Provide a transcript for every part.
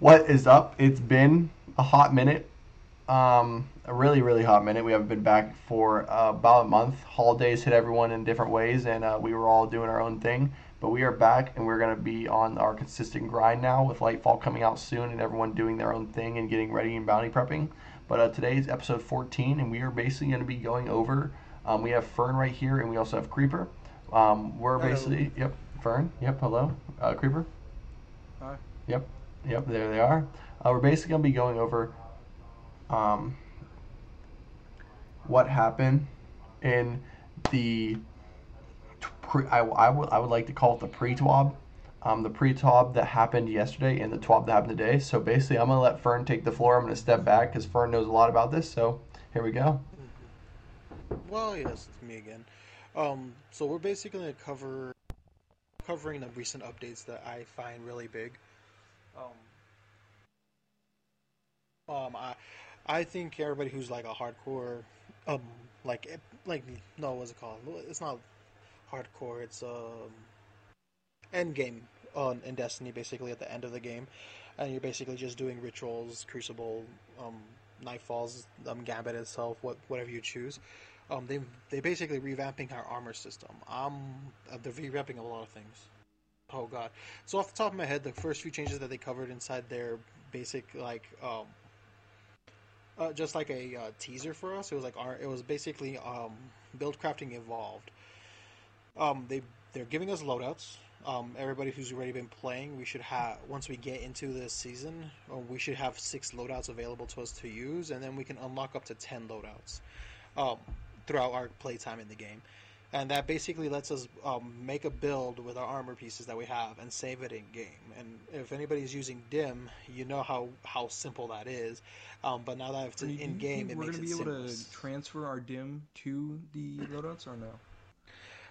What is up? It's been a hot minute. Um, a really, really hot minute. We haven't been back for uh, about a month. Holidays hit everyone in different ways, and uh, we were all doing our own thing. But we are back, and we're going to be on our consistent grind now with Lightfall coming out soon and everyone doing their own thing and getting ready and bounty prepping. But uh, today's episode 14, and we are basically going to be going over. Um, we have Fern right here, and we also have Creeper. Um, we're Hello. basically, yep, Fern, yep, hello, uh, Creeper. Hi. Yep, yep, there they are. Uh, we're basically going to be going over um, what happened in the pre, I, I, would, I would like to call it the pre-twab. Um, the pre-twab that happened yesterday and the twab that happened today. So basically, I'm going to let Fern take the floor. I'm going to step back because Fern knows a lot about this. So here we go. Well, yes, it's me again. Um, so we're basically gonna cover covering the recent updates that I find really big. Um, um, I I think everybody who's like a hardcore, um, like eh, like no, what's it called? It's not hardcore. It's um, end game on in Destiny, basically at the end of the game, and you're basically just doing rituals, Crucible, um, Nightfalls, um, Gambit itself, what whatever you choose. Um, they they basically revamping our armor system. Um, they're revamping a lot of things. Oh god! So off the top of my head, the first few changes that they covered inside their basic like um, uh, just like a uh, teaser for us. It was like our it was basically um, build crafting evolved. Um, they they're giving us loadouts. Um, everybody who's already been playing, we should have once we get into this season, uh, we should have six loadouts available to us to use, and then we can unlock up to ten loadouts um, throughout our playtime in the game. And that basically lets us um, make a build with our armor pieces that we have and save it in game. And if anybody's using Dim, you know how, how simple that is. Um, but now that it's Do you- do in game, it we're makes gonna it be able seamless. to transfer our dim to the loadouts or no?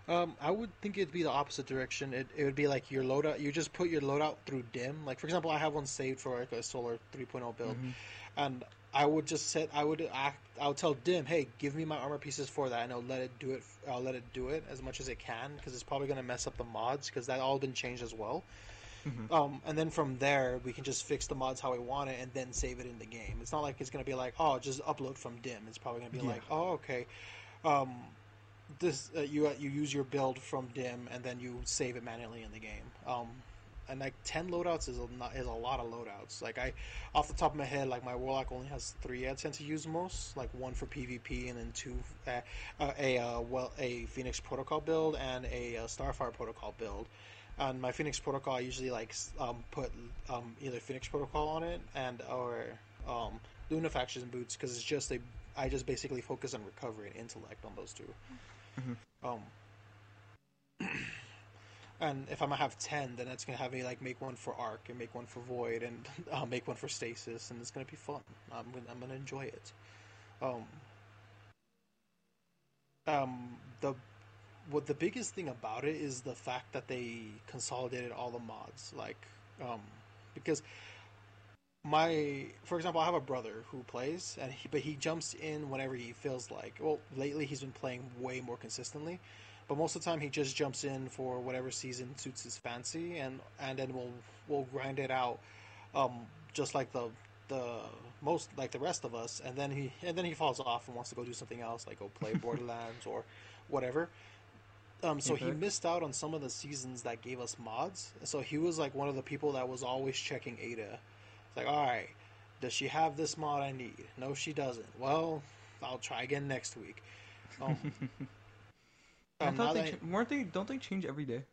Um, I would think it'd be the opposite direction. It, it would be like your loadout. You just put your loadout through dim. Like for example, I have one saved for like a solar 3.0 build, Mhm. and I would just set. I would act. I would tell dim, hey, give me my armor pieces for that, and I'll let it do it. I'll let it do it as much as it can because it's probably gonna mess up the mods because that all been changed as well. Mhm. Um, and then from there, we can just fix the mods how we want it, and then save it in the game. It's not like it's gonna be like, oh, just upload from dim. It's probably gonna be Yeah. like, oh, okay. Um, this uh, you uh, you use your build from dim and then you save it manually in the game um and like 10 loadouts is a, not, is a lot of loadouts. Like i off the top of my head like my warlock only has three i tend to use most like one for pvp and then two uh, uh, a uh, well a phoenix protocol build and a, uh starfire protocol build. And my phoenix protocol i usually like um, put um, either phoenix protocol on it and or um, lunafaction boots because it's just a i just basically focus on recovery and intellect on those two. Mhm. um, and if I'm gonna have ten, then it's gonna have me like make one for arc and make one for void and uh, make one for stasis, and it's gonna be fun. I'm gonna, I'm gonna enjoy it. Um, um, the what the biggest thing about it is the fact that they consolidated all the mods, like, um, because my for example i have a brother who plays and he, but he jumps in whenever he feels like well lately he's been playing way more consistently but most of the time he just jumps in for whatever season suits his fancy and and then we'll we'll grind it out um just like the the most like the rest of us and then he and then he falls off and wants to go do something else like go play borderlands or whatever um, so he missed out on some of the seasons that gave us mods. So he was like one of the people that was always checking Ada. It's like, all right, does she have this mod I need? No, she doesn't. Well, I'll try again next week. Um, I thought they ch- weren't they. Don't they change every day?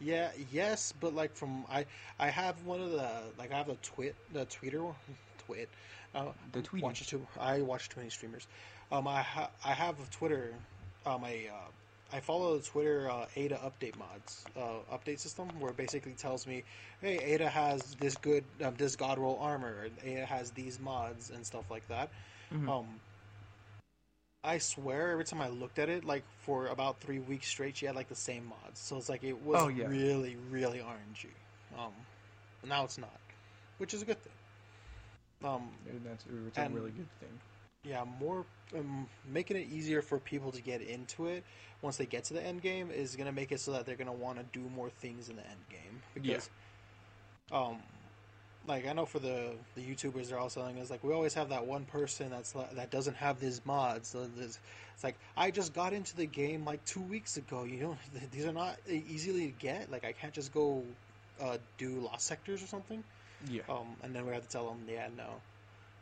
yeah, yes, but like from I, I have one of the like I have a twit the tweeter twit. Uh, The tweeting. watch too. I watch too many streamers. Um, I ha- I have Twitter. Um, I uh, I follow the Twitter uh, Ada update mods uh, update system where it basically tells me, hey, Ada has this good um, this God roll armor. Ada has these mods and stuff like that. Mhm. Um, I swear, every time I looked at it, like for about three weeks straight, she had like the same mods. So it's like it was Oh, yeah. really, really RNG. Um, now it's not, which is a good thing. Um, And that's it's a really good thing. yeah, more um, making it easier for people to get into it once they get to the end game is gonna make it so that they're gonna want to do more things in the end game because, um, like I know for the the YouTubers, they're all telling us like we always have that one person that's that doesn't have these mods. So this, it's like I just got into the game like two weeks ago. You know, these are not easily to get. Like I can't just go uh, do lost sectors or something. Yeah. Um, and then we have to tell them, yeah, no.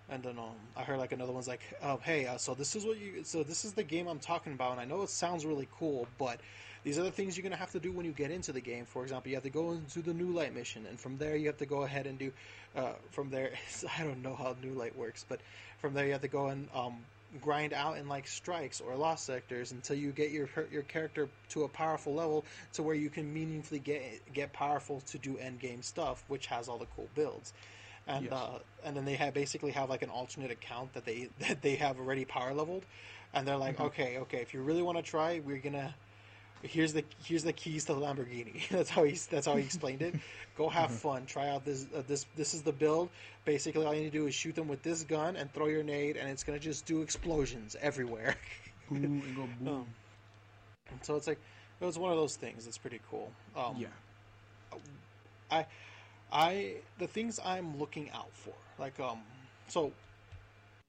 And then um, I heard like another one's like, oh, hey, uh, so this is what you, so this is the game I'm talking about, and I know it sounds really cool, but these are the things you're gonna have to do when you get into the game. For example, you have to go into the new light mission, and from there you have to go ahead and do, uh, from there, I don't know how new light works, but from there you have to go and um, grind out in like strikes or lost sectors until you get your your character to a powerful level to where you can meaningfully get get powerful to do end game stuff, which has all the cool builds. And Yes. uh, and then they have basically have like an alternate account that they that they have already power leveled, and they're like, Mhm. okay, okay, if you really want to try, we're gonna here's the here's the keys to the Lamborghini. that's how he that's how he explained it. Go have Mhm. fun. Try out this uh, this this is the build. Basically, all you need to do is shoot them with this gun and throw your nade, and it's gonna just do explosions everywhere. Boom and go boom. Um, so it's like it was one of those things. It's pretty cool. Um, yeah. I I the things I'm looking out for, like um, so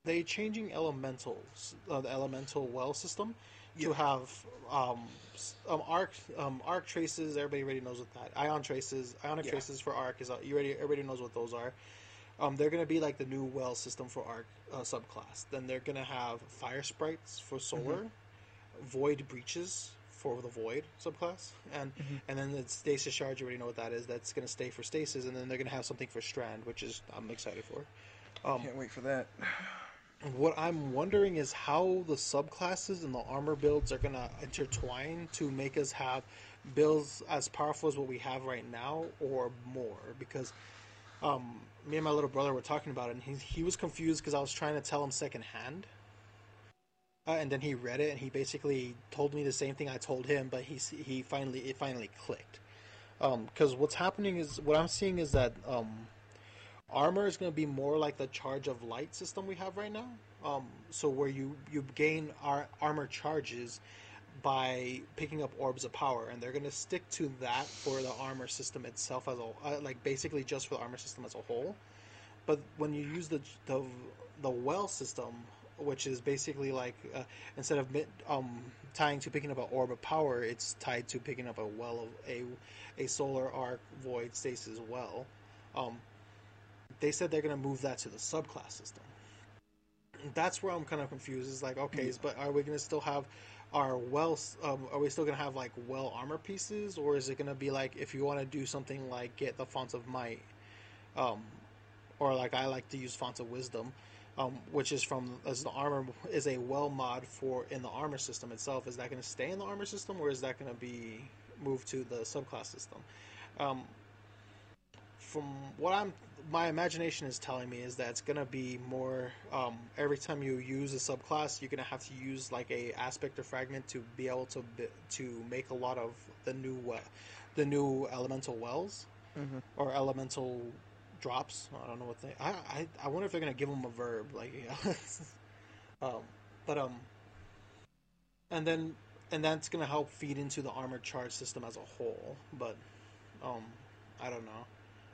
they changing elementals, uh, the elemental well system, to Yeah. have um, um arc um arc traces. Everybody already knows what that ion traces, ionic Yeah. traces for arc is. Uh, you already everybody knows what those are. Um, they're gonna be like the new well system for arc uh, subclass. Then they're gonna have fire sprites for solar, void breaches for the void subclass, and Mhm. and then the stasis charge. You already know what that is. That's gonna stay for stasis, and then they're gonna have something for strand, which is I'm excited for. Um, Can't wait for that. What I'm wondering is how the subclasses and the armor builds are gonna intertwine to make us have builds as powerful as what we have right now or more. Because um, me and my little brother were talking about it, and he he was confused because I was trying to tell him secondhand. Uh, and then he read it, and he basically told me the same thing I told him, but he he finally it finally clicked. Because what's happening is what I'm seeing is that um, armor is going to be more like the charge of light system we have right now. Um, so where you you gain our armor charges by picking up orbs of power, and they're going to stick to that for the armor system itself as a uh, like basically just for the armor system as a whole. But when you use the the the well system, which is basically like uh, instead of um, tying to picking up an orb of power, it's tied to picking up a well of a a solar arc void stasis well. Um, they said they're going to move that to the subclass system. That's where I'm kind of confused. Is like, okay, Yeah. but are we going to still have our well? Um, are we still going to have like well armor pieces, or is it going to be like if you want to do something like get the fonts of might, um, or like I like to use fonts of wisdom, um, which is from as the armor is a well mod for in the armor system itself. Is that going to stay in the armor system, or is that going to be moved to the subclass system? Um, from what I'm, my imagination is telling me is that it's gonna be more. Um, every time you use a subclass, you're gonna have to use like a aspect or fragment to be able to to make a lot of the new we- the new elemental wells Mm-hmm. or elemental drops. I don't know what they. I I, I wonder if they're gonna give them a verb like. um, but um. And then and that's gonna help feed into the armored charge system as a whole. But um, I don't know.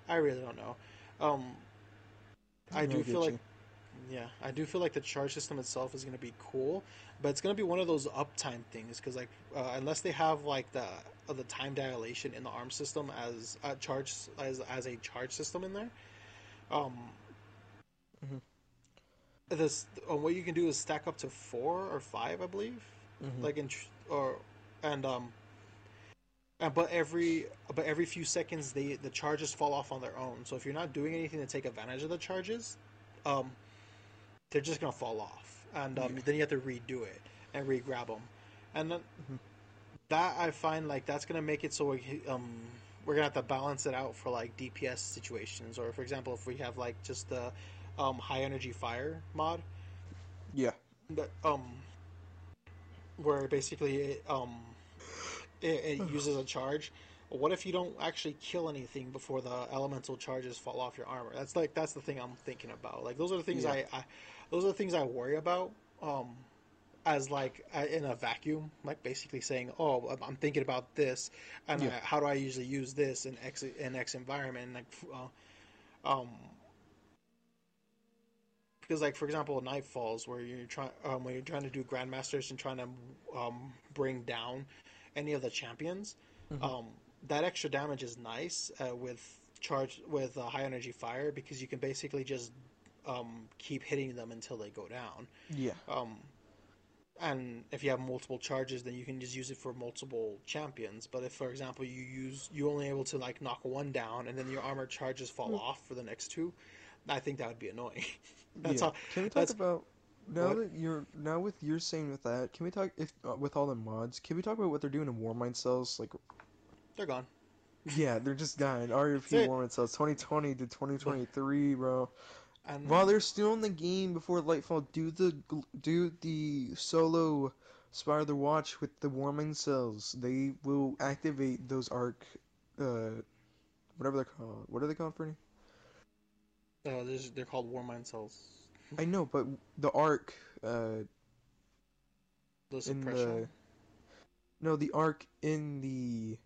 I really don't know. Um, I do feel like yeah, I do feel like the charge system itself is going to be cool, but it's going to be one of those uptime things because like uh, unless they have like the uh, the time dilation in the arm system as a charge as as a charge system in there, um, mm-hmm. this uh, what you can do is stack up to four or five, I believe, Mhm. like in tr- or and um. And, but every but every few seconds they the charges fall off on their own. So if you're not doing anything to take advantage of the charges, um, they're just gonna fall off, and um, Yeah. then you have to redo it and re-grab them, and then Mhm. that I find like that's gonna make it so we, um, we're gonna have to balance it out for like DPS situations, or for example, if we have like just the um, high energy fire mod, yeah. that um, where basically it, um, it, it uses a charge. What if you don't actually kill anything before the elemental charges fall off your armor? That's like that's the thing I'm thinking about. Like those are the things Yeah. I, I, those are the things I worry about. Um, as like in a vacuum, like basically saying, "Oh, I'm- I'm thinking about this, and Yeah. I, how do I usually use this in X in X environment?" And like, uh, um, because like for example, Night Falls, where you're trying um, when you're trying to do Grandmasters and trying to um, bring down any of the champions, Mhm. um, that extra damage is nice uh, with charge with uh, high energy fire because you can basically just um, keep hitting them until they go down. Yeah. Um, and if you have multiple charges, then you can just use it for multiple champions. But if, for example, you use you only able to like knock one down, and then your armor charges fall Mm. off for the next two, I think that would be annoying. that's yeah. all. Can we talk about now What? that you're now with you're saying with that? Can we talk if uh, with all the mods? Can we talk about what they're doing in Warmind cells? Like, They're gone. yeah, they're just dying. RFP. Warmind cells, 2020 to 2023, bro. And While they're still in the game before Lightfall, do the do the solo Spire the Watch with the Warmind cells. They will activate those arc, uh, whatever they're called. What are they called, Fernie? uh, there's- they're called Warmind cells. I know, but the arc, uh, The in the no, the arc in the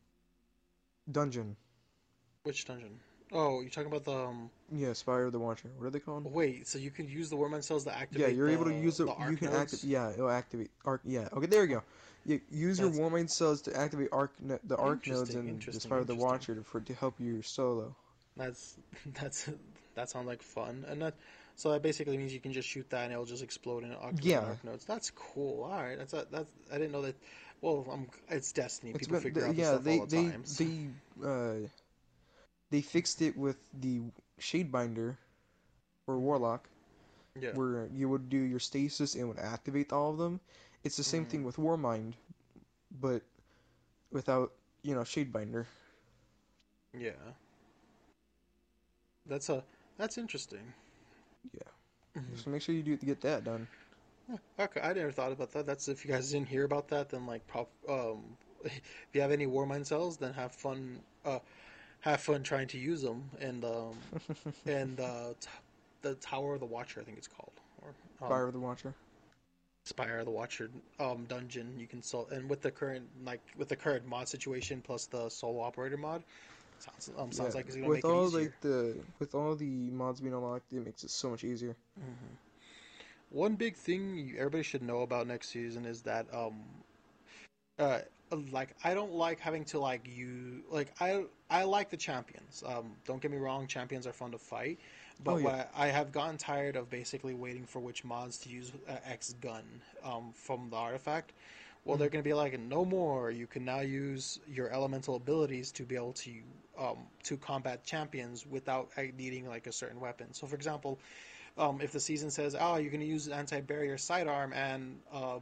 dungeon. Which dungeon? Oh, you're talking about the. Um... Yeah, Spire of the Watcher. What are they called? Wait, so you can use the Warmind cells to activate. Yeah, you're able to use it. the You can activate. Yeah, it'll activate arc. Yeah. Okay, there you go. You use your That's- Warmind cells to activate arc the arc nodes and the Spire of the. Watcher to, for to help you solo. That's that's that sounds like fun, and that so that basically means you can just shoot that and it'll just explode in arc, Yeah. arc nodes. That's cool. All right, that's a, that's I didn't know that. Well, I'm, it's Destiny. It's People been- figure the- out yeah, stuff they all the they time. so- they uh they fixed it with the Shadebinder or Warlock, yeah, where you would do your stasis and would activate all of them. It's the same Mm. thing with Warmind, but without you know Shadebinder. yeah. That's a that's interesting. Yeah. Mhm. So make sure you do get that done. Okay, I never thought about that. That's if you guys didn't hear about that, then like, prop, um, if you have any Warmind cells, then have fun. Uh, have fun trying to use them, and um, and uh, t- the Tower of the Watcher, I think it's called, or um, Fire of the Watcher. Spire of the Watcher um, dungeon. You can sol- and with the current like with the current mod situation plus the solo operator mod, sounds um, sounds Yeah, like it's gonna with make all it easier. like the with all the mods being unlocked, it makes it so much easier. Mhm. One big thing everybody should know about next season is that um uh like I don't like having to like you like I I like the champions. Um don't get me wrong, champions are fun to fight, but Oh, yeah. I, I have gotten tired of basically waiting for which mods to use uh, X gun um from the artifact. Well, Mm-hmm. they're going to be like no more. You can now use your elemental abilities to be able to um to combat champions without uh, needing like a certain weapon. So for example, um, if the season says, "Oh, you're going to use anti-barrier sidearm and uh,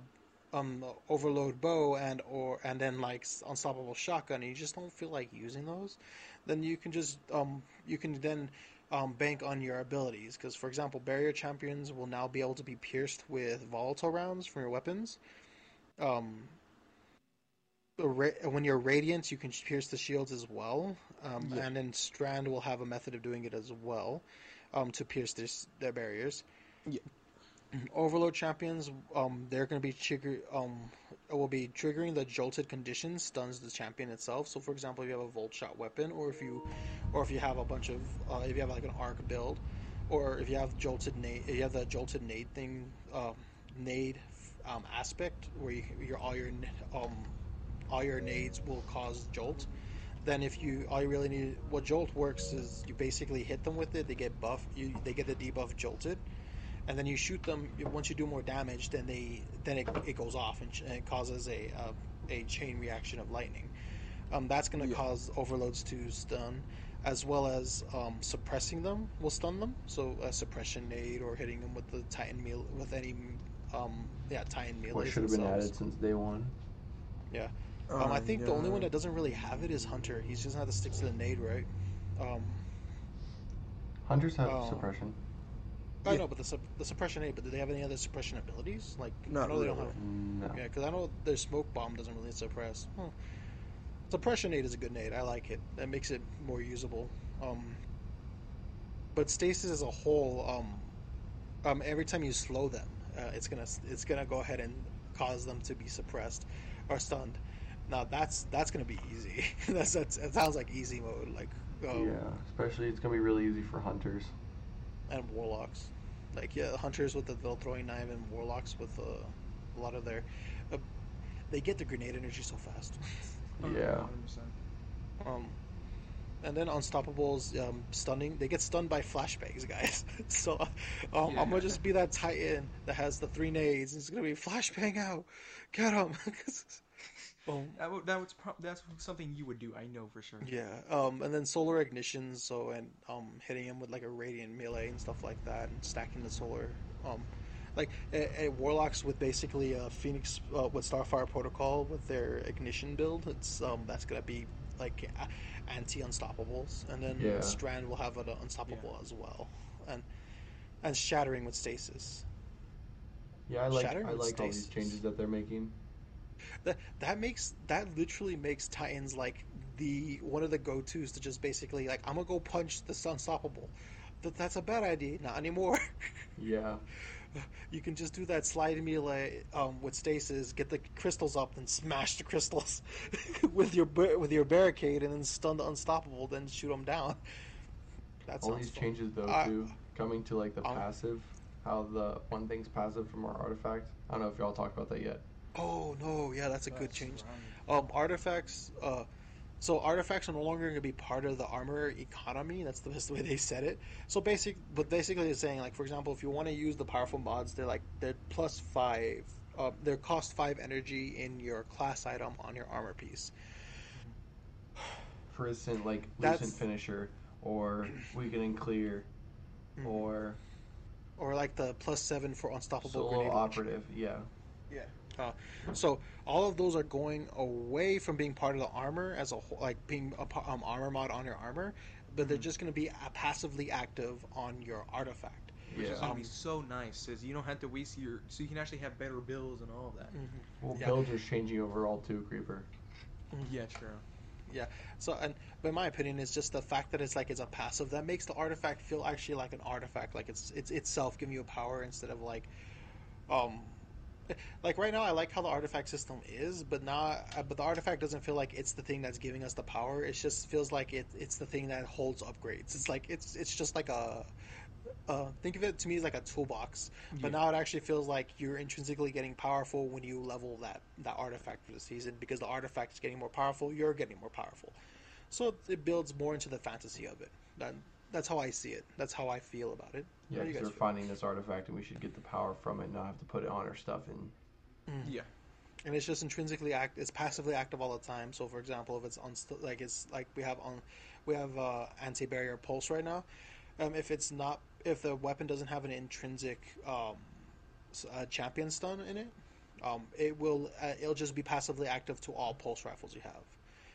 um, overload bow and or and then like unstoppable shotgun," and you just don't feel like using those, then you can just um, you can then um, bank on your abilities. Because for example, barrier champions will now be able to be pierced with volatile rounds from your weapons. Um, when you're radiant, you can pierce the shields as well, um, Yeah. and then strand will have a method of doing it as well um, to pierce their, their barriers. Yeah. Overload champions, um, they're going to be trigger, um, will be triggering the jolted condition stuns the champion itself. So, for example, if you have a volt shot weapon, or if you, or if you have a bunch of, uh, if you have like an arc build, or if you have jolted nade, you have the jolted nade thing, um, nade um, aspect where you, your all your um, all your nades will cause jolt then if you all you really need what jolt works is you basically hit them with it they get buff you they get the debuff jolted and then you shoot them once you do more damage then they then it, it goes off and, ch- and it causes a uh, a chain reaction of lightning um, that's going to Yeah. cause overloads to stun as well as um, suppressing them will stun them so a suppression nade or hitting them with the titan meal with any um, yeah titan melee What should have been added since day one. Um, I Oh, think the only one that doesn't really have it is Hunter. He's just have to stick to the nade, right? Um, Hunters have Oh. suppression. I Yeah. know, but the, sup- the suppression nade. But do they have any other suppression abilities? Like, I Not know they don't have. No. Yeah, because I know their smoke bomb doesn't really suppress. Huh. Suppression nade is a good nade. I like it. That makes it more usable. Um, but stasis as a whole, um, um, every time you slow them, uh, it's gonna it's gonna go ahead and cause them to be suppressed or stunned. Now that's that's gonna be easy. that's, that's that sounds like easy mode. Like Um, yeah, especially it's gonna be really easy for hunters. and warlocks. Like yeah, hunters with the they'll throwing knife and warlocks with uh, a lot of their. Uh, they get the grenade energy so fast. Yeah. 100%. um, and then unstoppables um, stunning. They get stunned by flashbangs, guys. so um, I'm gonna just be that titan that has the three nades. and It's gonna be flashbang out. Get him. Um, That would, that was pro- that's something you would do. I know for sure. Yeah, um, and then solar ignitions, so and um, hitting him with like a radiant melee and stuff like that, and stacking the solar, um, like a, warlocks with basically a phoenix uh, with Starfire Protocol with their ignition build. It's um, that's gonna be like anti unstoppables, and then Yeah. Strand will have an unstoppable as well, and and shattering with stasis. Yeah, I like Shattering I with like all these changes that they're making. That that makes that literally makes Titans like the one of the go tos to just basically like I'm gonna go punch this unstoppable. That that's a bad idea. Not anymore. Yeah, you can just do that slide melee um, with stasis, get the crystals up, then smash the crystals with your with your barricade, and then stun the unstoppable, then shoot them down. That all these fun. changes though I- too, coming to like the Um, passive, how the one thing's passive from our artifact. I don't know if y'all talked about that yet. Oh no, yeah, that's a good change. right. Um, artifacts. Uh, so artifacts are no longer going to be part of the armor economy. That's the best way they said it. So basic, but basically, it's saying like, for example, if you want to use the powerful mods, they're like they're plus five. Uh, they're cost five energy in your class item on your armor piece. For instance, like That's- lucent finisher or weaken and clear, Mhm. or Or like the plus seven for unstoppable solo grenade launcher. operative. Yeah, So all of those are going away from being part of the armor as a whole, like being a um, armor mod on your armor, but they're Mhm. just going to be uh, passively active on your artifact. Which is gonna Um, be so nice, cause you don't have to waste your, so you can actually have better builds and all of that. well, Yeah. builds are changing overall too. Creeper. Yeah, true. Yeah. So, and but in my opinion, it's just the fact that it's like it's a passive that makes the artifact feel actually like an artifact, like it's it's itself giving you a power instead of like, um, like right now I like how the artifact system is, but now uh, but the artifact doesn't feel like it's the thing that's giving us the power. It just feels like it it's the thing that holds upgrades. It's like it's it's just like a. Uh, think of it to me as like a toolbox, but Yeah. now it actually feels like you're intrinsically getting powerful when you level that that artifact for the season because the artifact is getting more powerful. You're getting more powerful. So it builds more into the fantasy of it. That, that's how I see it. That's how I feel about it. Yeah, How do you because guys they're finding this artifact and we should get the power from it, and not have to put it on our stuff. And Mm. Yeah. And it's just intrinsically act. It's passively active all the time. So, for example, if it's on like it's like we have on we have uh, anti barrier pulse right now. Um, if it's not if the weapon doesn't have an intrinsic um, uh, champion stun in it, um, it will uh, it'll just be passively active to all pulse rifles you have.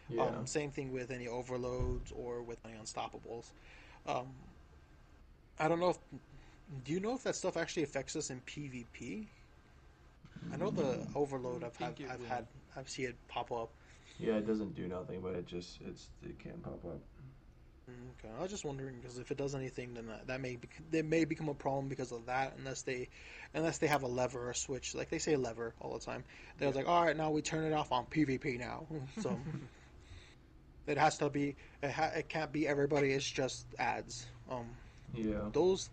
yeah, Um, same thing with any overloads or with any unstoppables. Um, I don't know if. Do you know if that stuff actually affects us in PvP? I know the overload. I've had. think I've had. I've seen it pop up. yeah, it doesn't do nothing, but it just it's it can pop up. Mm, Okay, I was just wondering because if it does anything, then that, that may bec- that may become a problem because of that. Unless they, unless they have a lever or a switch, like they say lever all the time. They're like, all right, now we turn it off on PvP now. So it has to be. It, ha- it can't be everybody. It's just ads. Um, Yeah, those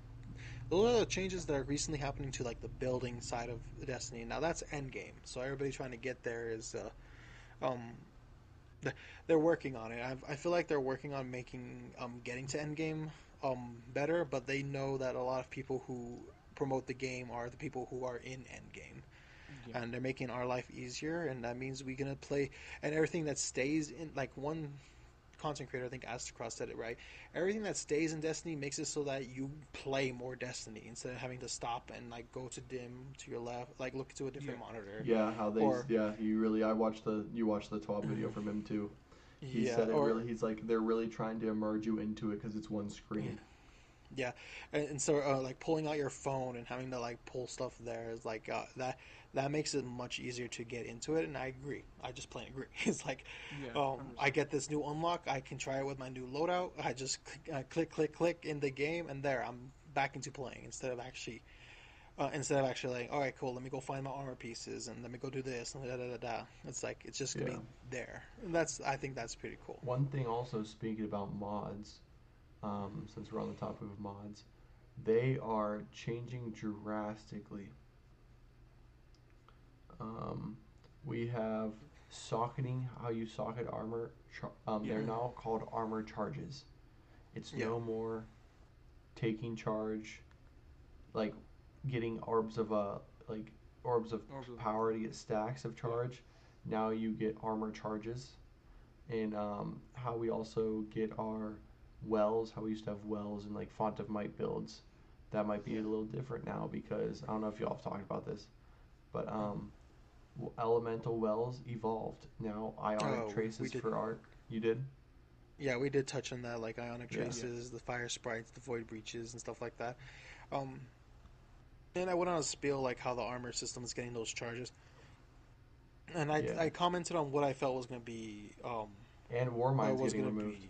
those are the changes that are recently happening to like the building side of Destiny. Now that's endgame, so everybody trying to get there is, uh, um, they're working on it. I, I feel like they're working on making um getting to endgame um better, but they know that a lot of people who promote the game are the people who are in endgame Yeah. and they're making our life easier and that means we're gonna play and everything that stays in like one content creator i think Aztecross said it right everything that stays in destiny makes it so that you play more destiny instead of having to stop and like go to dim to your left like look to a different Yeah. monitor yeah. How they Or- yeah. You really I watched the you watched the twelve video from him too. He yeah said it or, really. He's like they're really trying to immerse you into it because it's one screen. And, and so uh, like pulling out your phone and having to like pull stuff there is like uh, that that makes it much easier to get into it and i agree i just plain agree it's like yeah. Um, I get this new unlock. I can try it with my new loadout. I just click, uh, click, click, click in the game, and there I'm back into playing instead of actually uh, instead of actually like, all right, cool, let me go find my armor pieces and let me go do this and da da da da. It's like it's just gonna Yeah. be there. And that's I think that's pretty cool. One thing also speaking about mods, um, since we're on the topic of mods, they are changing drastically. Um, we have socketing, how you socket armor. Char- um, They're now called armor charges. It's no more taking charge, like getting orbs of uh, like orbs of Orbs of- power to get stacks of charge. Now you get armor charges, and um, how we also get our wells. How we used to have wells and like font of might builds. That might be a little different now because I don't know if y'all have talked about this, but um, elemental wells evolved. Now ionic Oh, traces for art. You did. Yeah, we did touch on that, like ionic Yeah. traces, the fire sprites, the void breaches, and stuff like that. Um, and I went on a spiel like how the armor system is getting those charges, and I, Yeah. I commented on what I felt was going to be um, And Warminds was getting going to removed. be.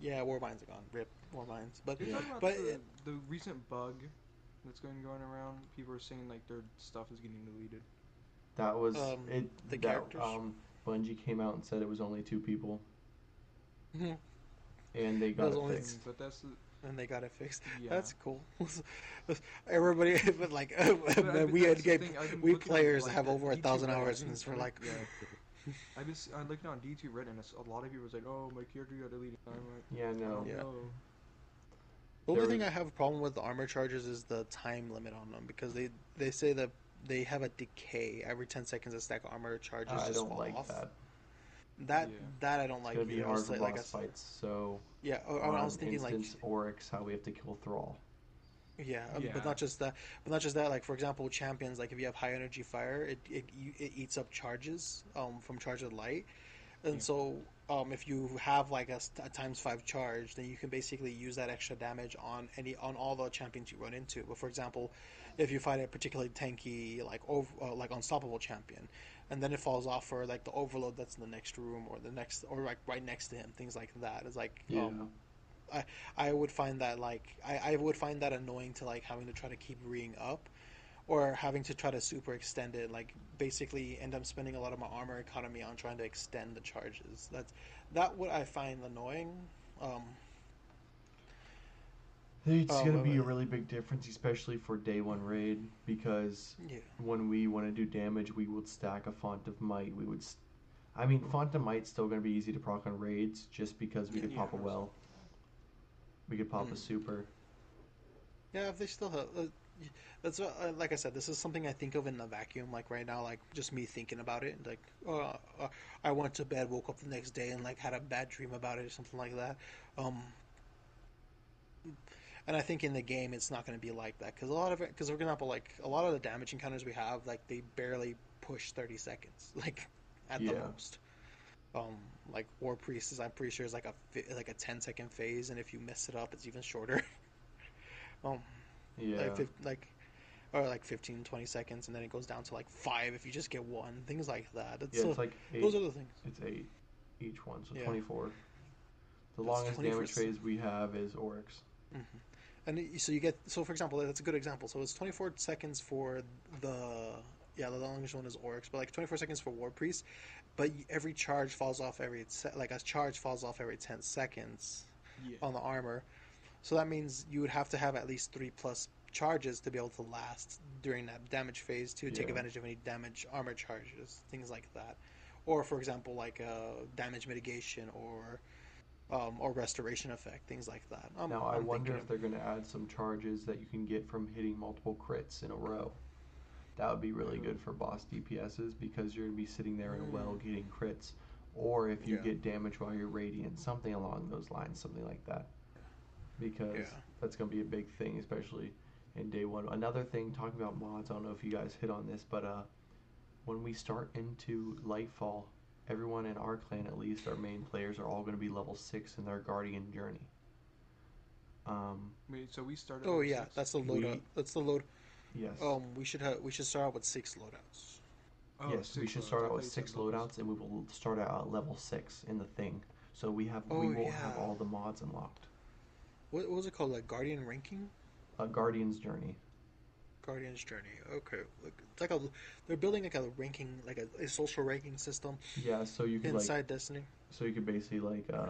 Yeah, Warminds are gone. Rip Warminds, but Yeah. about But the, it- the recent bug that's going going around. People are saying like their stuff is getting deleted. That was Um, it. the that, characters? Um, Bungie came out and said it was only two people, and they got it only- fixed. But that's the, and they got it fixed. yeah. That's cool. Everybody, but like But we that's had the get thing, I've been we players like, have over a thousand hours, and it's for like yeah. I've been s- I'm on D2 Reddit, and a lot of people was like, "Oh, my character got deleted." I'm like, Yeah, no. "Oh, Yeah. no." The only There thing I have a problem with the armor charges is the time limit on them because they they say that they have a decay every ten seconds. A stack of armor charges I just don't fall like off. that. That Yeah. that I don't It's like. gonna be hard for like, boss like fights. So Yeah, or, or I was thinking instance Oryx, how we have to kill Thrall. Like yeah, um, Yeah. but not just that. But not just that. Like for example, champions like if you have high energy fire, it it, it eats up charges um from charge of light, and Yeah. so um if you have like a, a times five charge, then you can basically use that extra damage on any on all the champions you run into. But for example, if you fight a particularly tanky like over uh, like unstoppable champion, and then it falls off for like the overload that's in the next room or the next or like right next to him, things like that. It's like Yeah. um, I would find that like I, I would find that annoying to like having to try to keep reing up or having to try to super extend it like basically end up spending a lot of my armor economy on trying to extend the charges that's that what i find annoying um It's Oh, gonna be a really big difference, especially for day one raid, because yeah when we want to do damage, we would stack a font of might. We would, st- I mean, font of might's still gonna be easy to proc on raids, just because we could Yeah. pop a well. We could pop a Mm. super. yeah if they still have uh, that's what, uh, like i said this is something i think of in a vacuum like right now like just me thinking about it like uh, uh, i went to bed woke up the next day and like had a bad dream about it or something like that um and I think in the game it's not going to be like that because a lot of it, because we're going to have like a lot of the damage encounters we have, like they barely push thirty seconds, like at the most. Um, like War Priest is, I'm pretty sure is like a like a 10 second phase, and if you mess it up, it's even shorter. um, Yeah. like like or like 15, 20 seconds, and then it goes down to like five if you just get one, things like that. It's, yeah, uh, it's like eight. those are the things. It's eight each one, so Yeah. 24. The That's longest 24 damage phase we have is Oryx. hmm And so you get so for example that's a good example. So it's 24 seconds for the yeah the longest one is Oryx, but like 24 seconds for War Priest. But every charge falls off every like a charge falls off every 10 seconds Yeah. on the armor. So that means you would have to have at least three plus charges to be able to last during that damage phase to take advantage of any damage armor charges, things like that. Or for example, like uh, damage mitigation or um, or restoration effect, things like that. I'm, now I I'm wonder if they're going to add some charges that you can get from hitting multiple crits in a row. That would be really good for boss DPSs because you're going to be sitting there in a well getting crits. Or if you Yeah. get damage while you're radiant, something along those lines, something like that. Because Yeah. that's going to be a big thing, especially in day one. Another thing, talking about mods, I don't know if you guys hit on this, but uh, when we start into Lightfall, everyone in our clan, at least our main players, are all going to be level six in their Guardian journey. Um, Wait, so we started. Oh yeah, six? that's the We- loadout. That's the load. Yes. Um, we should have. We should start out with six loadouts. Oh, yes, we should start I out with six loadouts, and we will start out at level six in the thing. So we have we Oh, will have all the mods unlocked. What, what was it called? Like Guardian ranking? A Guardian's Journey. Guardian's Journey. Okay, like, it's like a they're building like a ranking, like a, a social ranking system Yeah, so you could like inside Destiny. so you could basically like uh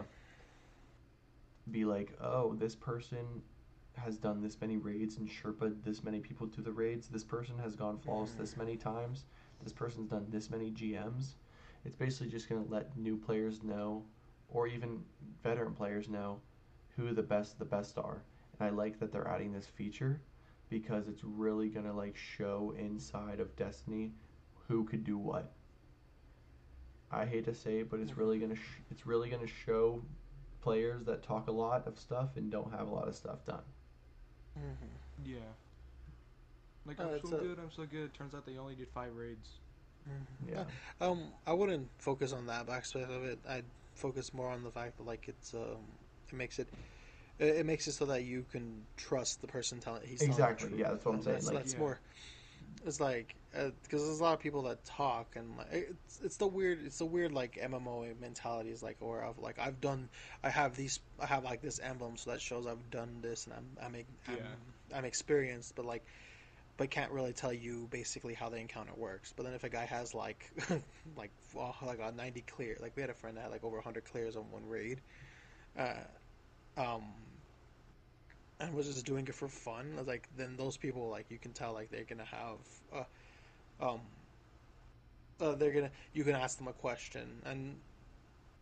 be like, oh, this person has done this many raids and Sherpa this many people to the raids. This person has gone flawless this mm. many times. This person's done this many GMs. It's basically just gonna let new players know, or even veteran players know, who the best the best are. And I like that they're adding this feature because it's really gonna like show inside of Destiny who could do what. I hate to say it, but it's really gonna sh- it's really gonna show players that talk a lot of stuff and don't have a lot of stuff done. Mm-hmm. Yeah. Like Uh, I'm it's so a- good, I'm so good. Turns out they only did five raids. Yeah, Um, I wouldn't focus on that aspect of it. I'd focus more on the fact that like it's um, it makes it. It it makes it so that you can trust the person telling he's telling the Exactly, truth. yeah, that's what I'm saying, That's, like- that's Yeah. more. It's like because there's a lot of people that talk and like it's it's the weird it's the weird like MMO mentality is like or I've like I've done I have these I have like this emblem so that shows I've done this and I'm I'm I'm, Yeah. I'm experienced but like but can't really tell you basically how the encounter works. But then if a guy has like like well, like a 90 clear, like we had a friend that had like over 100 clears on one raid, uh, um, and was just doing it for fun. Like, then those people like you can tell like they're gonna have, uh, um, uh, they're gonna you can ask them a question and.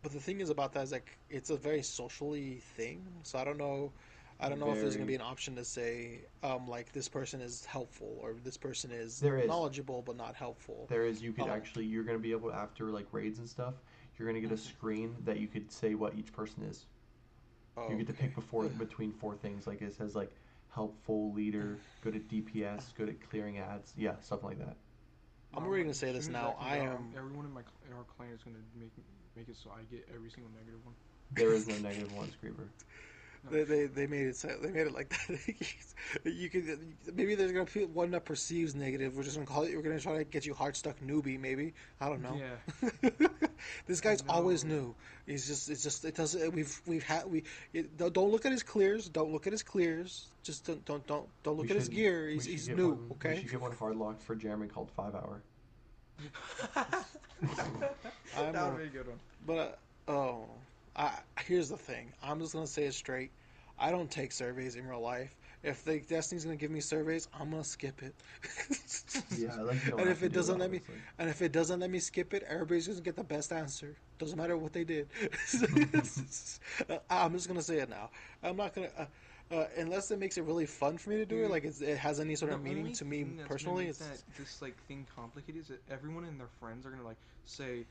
But the thing is about that is like it's a very socially thing, so I don't know. I don't know if there's going to be an option to say, um, like this person is helpful or this person is, is. knowledgeable but not helpful. there is. You could Oh. actually you're gonna be able after like raids and stuff. You're gonna get a screen that you could say what each person is. Oh, You get to okay. pick before between four things. Like it says like helpful leader, good at DPS, good at clearing ads. Yeah, stuff like that. I'm Um, gonna say this now. I go, am- Everyone in my cl- in our clan is gonna make make it so I get every single negative one. There is no negative one, Screever. They, they they made it so they made it like that. you could maybe there's gonna be one that perceives negative. We're just gonna call it. We're gonna try to get you hard stuck newbie. Maybe I don't know. Yeah. this guy's always new. He's just it's just it doesn't. We've we've had we it, don't don't look at his clears. Don't look at his clears. Just don't don't don't, don't look We at his gear. He's he's new. one- We okay. should get one hard locked for Jeremy called Five Hour. I'm that a- would be a good one. But uh, oh, I here's the thing. I'm just gonna say it straight. I don't take surveys in real life. If the Destiny's gonna give me surveys, I'm gonna skip it. Yeah, like and if it do doesn't let me, obviously. and if it doesn't let me skip it, everybody's gonna get the best answer. Doesn't matter what they did. I'm just gonna say it now. I'm not gonna. Uh, uh, unless it makes it really fun for me to do it, like it's, it has any sort of meaning to me that's personally. make It's that this like thing complicated is that everyone and their friends are gonna like say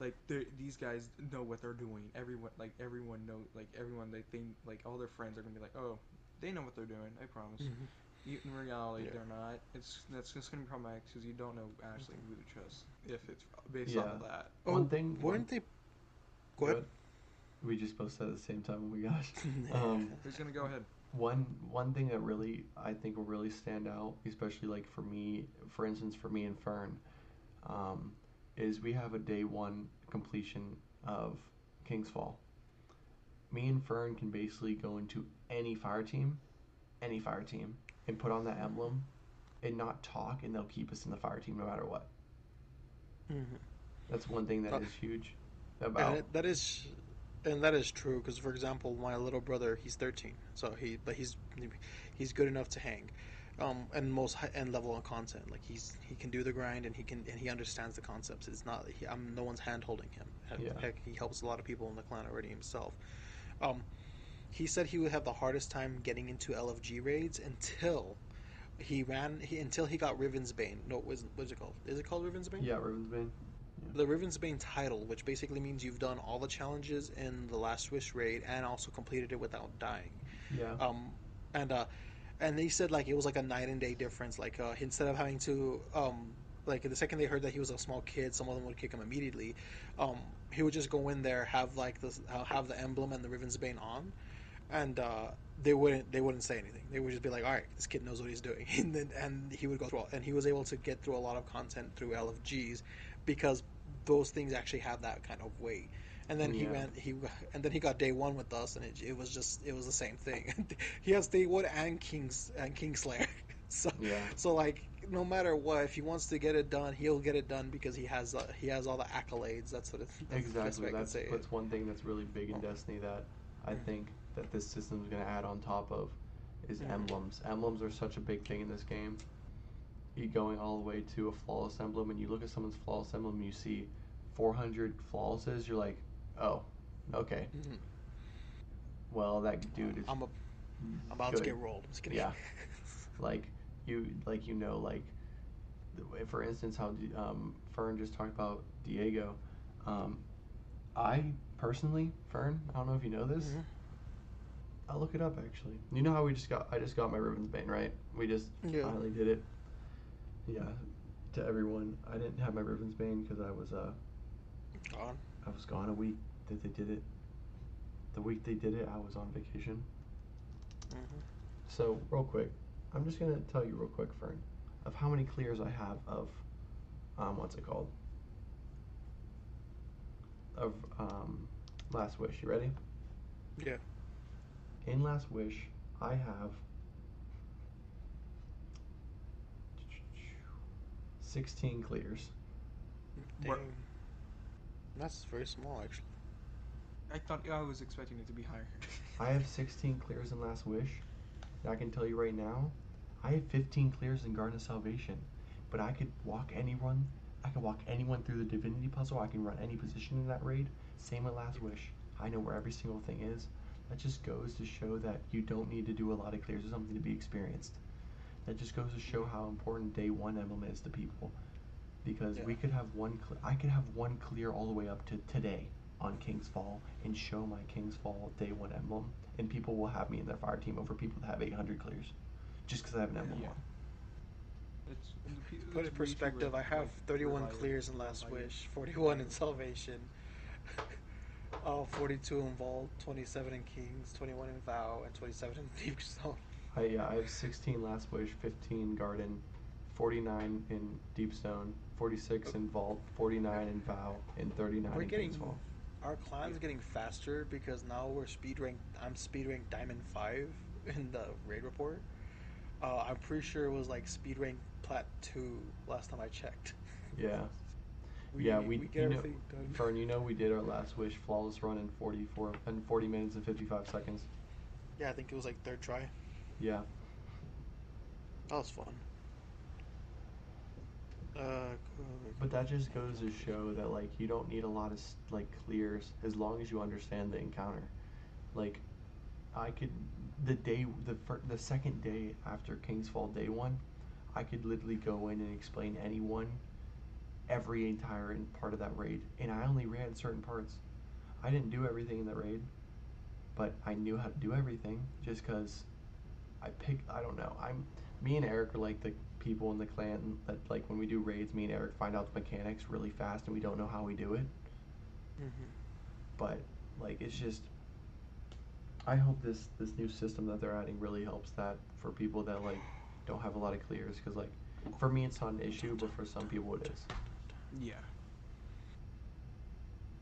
like these guys know what they're doing. Everyone like everyone know like everyone they think like all their friends are gonna be like oh they know what they're doing. I promise. Mhm. You, in reality, Yeah. they're not. It's that's just gonna be problematic because you don't know actually who to trust if it's based Yeah. off of that. One Oh, thing. weren't they? Go ahead. We just both said at the same time. Oh my gosh. Um, Who's gonna go ahead? one one thing that really I think will really stand out, especially like for me, for instance, for me and Fern, um, is we have a day one completion of King's Fall. Me and Fern can basically go into any fire team, any fire team, and put on that emblem, and not talk, and they'll keep us in the fire team no matter what. Mhm. That's one thing that Uh, is huge. And About it, that is, and that is true because, for example, my little brother, he's 13, so he, but he's, he's good enough to hang, um, and most high end level on content. Like he's, he can do the grind and he can, and he understands the concepts. It's not, he, I'm no one's hand holding him. Yeah. heck, he helps a lot of people in the clan already himself. Um, he said he would have the hardest time getting into LFG raids until he ran, he, until he got Riven's Bane. No, what is, what is it called? Is it called Riven's Bane? yeah, Ravensbane. the Riven's Bane title, which basically means you've done all the challenges in the Last Wish raid and also completed it without dying. Yeah. Um, and uh, and they said like it was like a night and day difference. Like uh, instead of having to um, like the second they heard that he was a small kid, some of them would kick him immediately. Um, he would just go in there, have like the uh, have the emblem and the Riven's Bane on, and uh, they wouldn't they wouldn't say anything. They would just be like, "All right, this kid knows what he's doing," and then and he would go through, all, and he was able to get through a lot of content through LFGs because those things actually have that kind of weight. And then he Yeah. ran he and then he got day one with us, and it, it was just it was the same thing. he has day one and King's and Kingslayer. so Yeah. so like no matter what, if he wants to get it done, he'll get it done because he has uh, he has all the accolades. That's what it, that's Exactly. That's that's one thing that's really big in Destiny that I think that this system is going to add on top of is Mhm. emblems. Emblems are such a big thing in this game. You going all the way to a flawless emblem, and you look at someone's flawless emblem, you see 400 flawlesses. You're like, oh, okay. Mhm. Well, that dude is I'm a, I'm about good. to get rolled. I'm just kidding. Yeah. like you like you know like for instance how um, Fern just talked about Diego um, I personally Fern I don't know if you know this Mhm. I'll look it up actually you know how we just got I just got my Rivensbane right we just Yeah. finally did it yeah to everyone I didn't have my Rivensbane because I was uh Gone. I was gone a week that they did it the week they did it I was on vacation Mhm. So, real quick, I'm just gonna tell you real quick, Fern, of how many clears I have of, um, what's it called? Of um, Last Wish. You ready? Yeah. In Last Wish, I have 16 clears. Damn. That's very small, actually. I thought I was expecting it to be higher. I have 16 clears in Last Wish. And I can tell you right now, I have 15 clears in Garden of Salvation. But I could walk anyone. I could walk anyone through the Divinity Puzzle. I can run any position in that raid. Same with Last Wish. I know where every single thing is. That just goes to show that you don't need to do a lot of clears or something to be experienced. That just goes to show how important Day One emblem is to people. Because we could have one. Cle- I could have one clear all the way up to today on King's Fall and show my King's Fall Day One emblem, and people will have me in their fire team over people that have 800 clears, just because I have an emblem Yeah. on. It's, and the pe- Put it's in perspective, I have like, 31 clears in Last. Wish, 41 in Salvation, uh, 42 in Vault, 27 in Kings, 21 in Vow, and 27 in Deep Stone. I yeah, I have 16 Last Wish, 15 Garden, 49 in Deep Stone, 46 in Vault, 49 in Vow, and 39 We're in getting King's Fall. Our clan's getting faster because now we're speed ranked. I'm speed ranked Diamond Five in the raid report. Uh, I'm pretty sure it was like speed ranked Plat Two last time I checked. Yeah. We, yeah, we, get you know, everything done. Fern, you know we did our Last Wish flawless run in 44 in 40 minutes and 55 seconds. Yeah, I think it was like third try. Yeah. That was fun. Uh, But that just goes to show that like you don't need a lot of like clears as long as you understand the encounter. Like, I could the day the fir- the second day after King's Fall day one, I could literally go in and explain anyone every entire part of that raid, and I only ran certain parts. I didn't do everything in the raid, but I knew how to do everything just because I pick. I don't know. I'm me and Eric are like the people in the clan that like when we do raids, me and Eric find out the mechanics really fast, and we don't know how we do it. mhm. But like it's just. I hope this this new system that they're adding really helps that for people that like don't have a lot of clears because like for me it's not an issue, but for some people it is. Yeah.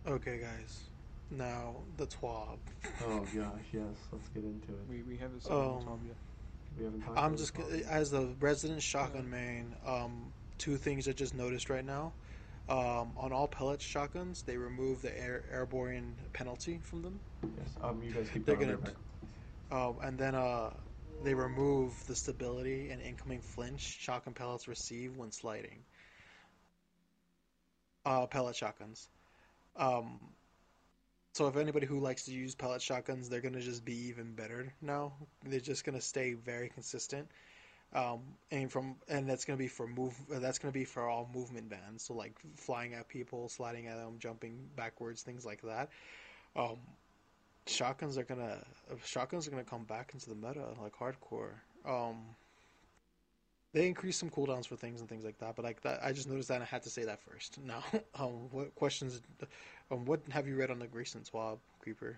Okay, guys. Now the TWAB. Oh gosh, yes. Let's get into it. We, we haven't seen Um, Tom yet. We haven't talked. I'm just as the resident shotgun main. Um, two things I just noticed right now. Um, on all pellet shotguns, they remove the air, airborne penalty from them. Yes. Um. You guys keep They're gonna Um, and then uh, they remove the stability and incoming flinch shotgun pellets receive when sliding. Uh, pellet shotguns. Um, so if anybody who likes to use pellet shotguns, they're gonna just be even better now. They're just gonna stay very consistent. Um, and from and that's gonna be for move. That's gonna be for all movement bands. So like flying at people, sliding at them, jumping backwards, things like that. Um, shotguns are gonna shotguns are gonna come back into the meta like hardcore. Um, they increase some cooldowns for things and things like that, but like that, I just noticed that I had to say that first. Now, um, what questions? Um, what have you read on the recent TWAB creeper?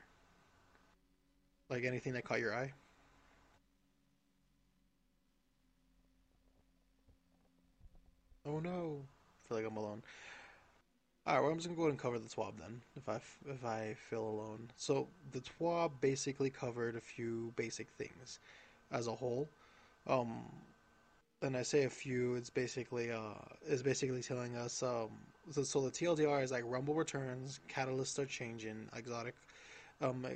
Like anything that caught your eye? Oh no! I feel like I'm alone. All right, well, I'm just gonna go ahead and cover the TWAB then, if I if I feel alone. So the TWAB basically covered a few basic things as a whole. Um, and I say a few, it's basically uh, is basically telling us um, so, so the TLDR is like Rumble returns, catalysts are changing, exotic, um, uh,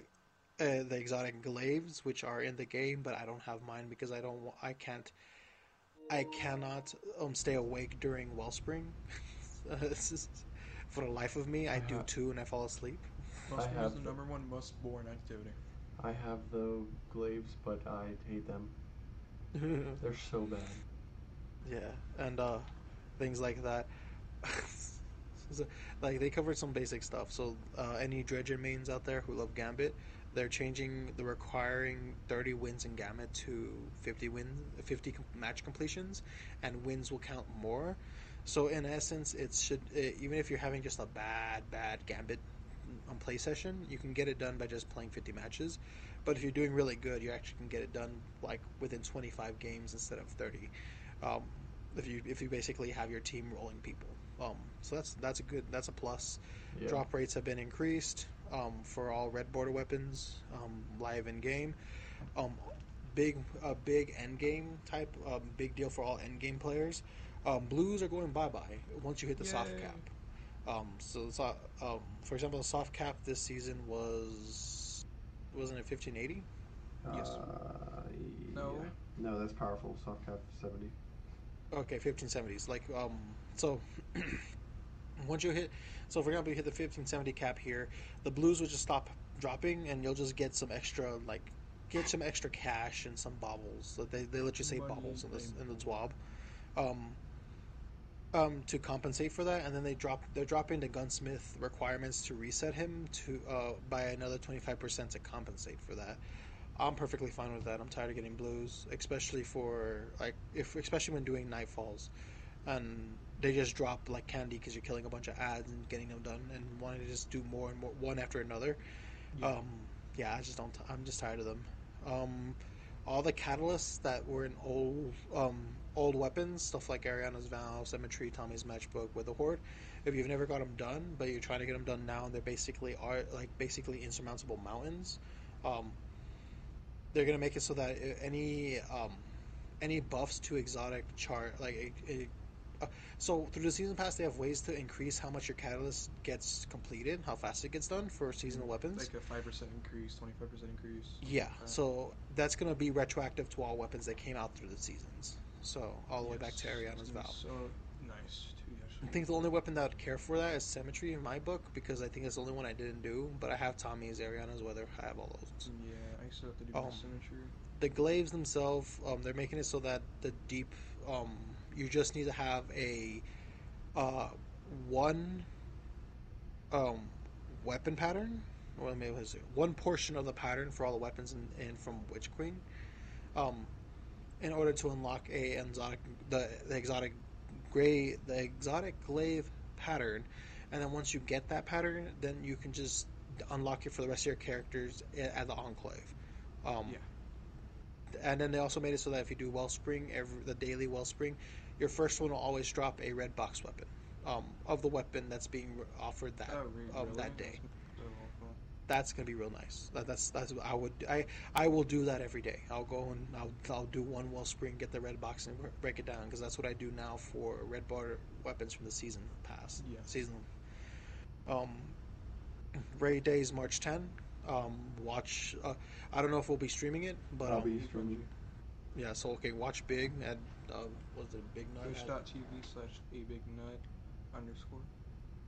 the exotic glaives which are in the game, but I don't have mine because I don't, I can't, I cannot um stay awake during Wellspring. It's just- For the life of me, I do Uh-huh. two and I fall asleep. Most have is the the- number one most boring activity. I have the glaives, but I hate them. They're so bad. Yeah, and uh, things like that. So, like they covered some basic stuff. So uh, any Dredgen mains out there who love Gambit, they're changing the requiring 30 wins in Gambit to 50 wins, 50 com- match completions, and wins will count more. So in essence, it should it, even if you're having just a bad bad Gambit on play session, you can get it done by just playing 50 matches. But if you're doing really good, you actually can get it done like within 25 games instead of 30. Um, if you if you basically have your team rolling people. Um, so that's that's a good that's a plus. Yeah. Drop rates have been increased um, for all red border weapons um, live in game. Um, big a big end game type um, big deal for all end game players. Um, blues are going bye bye once you hit the soft cap. Um, so it's, uh, um, for example, the soft cap this season was wasn't it fifteen eighty? Yes. Uh, No. yeah. No, that's powerful. Soft cap 70. Okay, fifteen seventies. Like um, so once you hit, so for example, you hit the fifteen seventy cap here, the blues will just stop dropping, and you'll just get some extra like get some extra cash and some baubles. So they they let you say Money baubles in the in the TWAB, um, um, to compensate for that, and then they drop they're dropping the gunsmith requirements to reset him to uh, by another twenty five percent to compensate for that. I'm perfectly fine with that. I'm tired of getting blues, especially for like if especially when doing nightfalls, and they just drop like candy because you're killing a bunch of ads and getting them done, and wanting to just do more and more one after another. Yeah. Um, yeah, I just don't. I'm just tired of them. Um, all the catalysts that were in old um, old weapons, stuff like Ariana's Vow, Symmetry, Tommy's Matchbook with the Horde. If you've never got them done, but you're trying to get them done now, and they're basically are like basically insurmountable mountains. Um, they're gonna make it so that any um, any buffs to exotic chart like a, uh, so through the season pass they have ways to increase how much your catalyst gets completed, how fast it gets done for seasonal weapons. Like a five percent increase, twenty five percent increase. Yeah, so that's going to be retroactive to all weapons that came out through the seasons. So all the way back to Ariana's it's Vow. So nice too. I think the only weapon that would care for that is Symmetry in my book because I think it's the only one I didn't do. But I have Tommy's, Ariana's Weather. I have all those. Yeah, I still have to do Um, symmetry. The glaives themselves, um, they're making it so that the deep, um, you just need to have a uh, one um, weapon pattern. Well, maybe was one portion of the pattern for all the weapons in, in from Witch Queen, um, in order to unlock a exotic the, the exotic gray the exotic glaive pattern, and then once you get that pattern, then you can just unlock it for the rest of your characters at the Enclave. Um, Yeah. And then they also made it so that if you do Wellspring, every the daily Wellspring, your first one will always drop a red box weapon, um, of the weapon that's being offered that Oh, re- of that day. That's so awful. That's gonna be real nice. That, that's that's I would I I will do that every day. I'll go and I'll I'll do one Wellspring, get the red box, and break it down because that's what I do now for red bar weapons from the season pass. Yeah. Season. Um, raid days March 10. Um, watch. Uh, I don't know if we'll be streaming it, but I'll um, be streaming. yeah. So okay, watch big at uh, was it Big Nut? at- Twitch.tv slash a big nut underscore.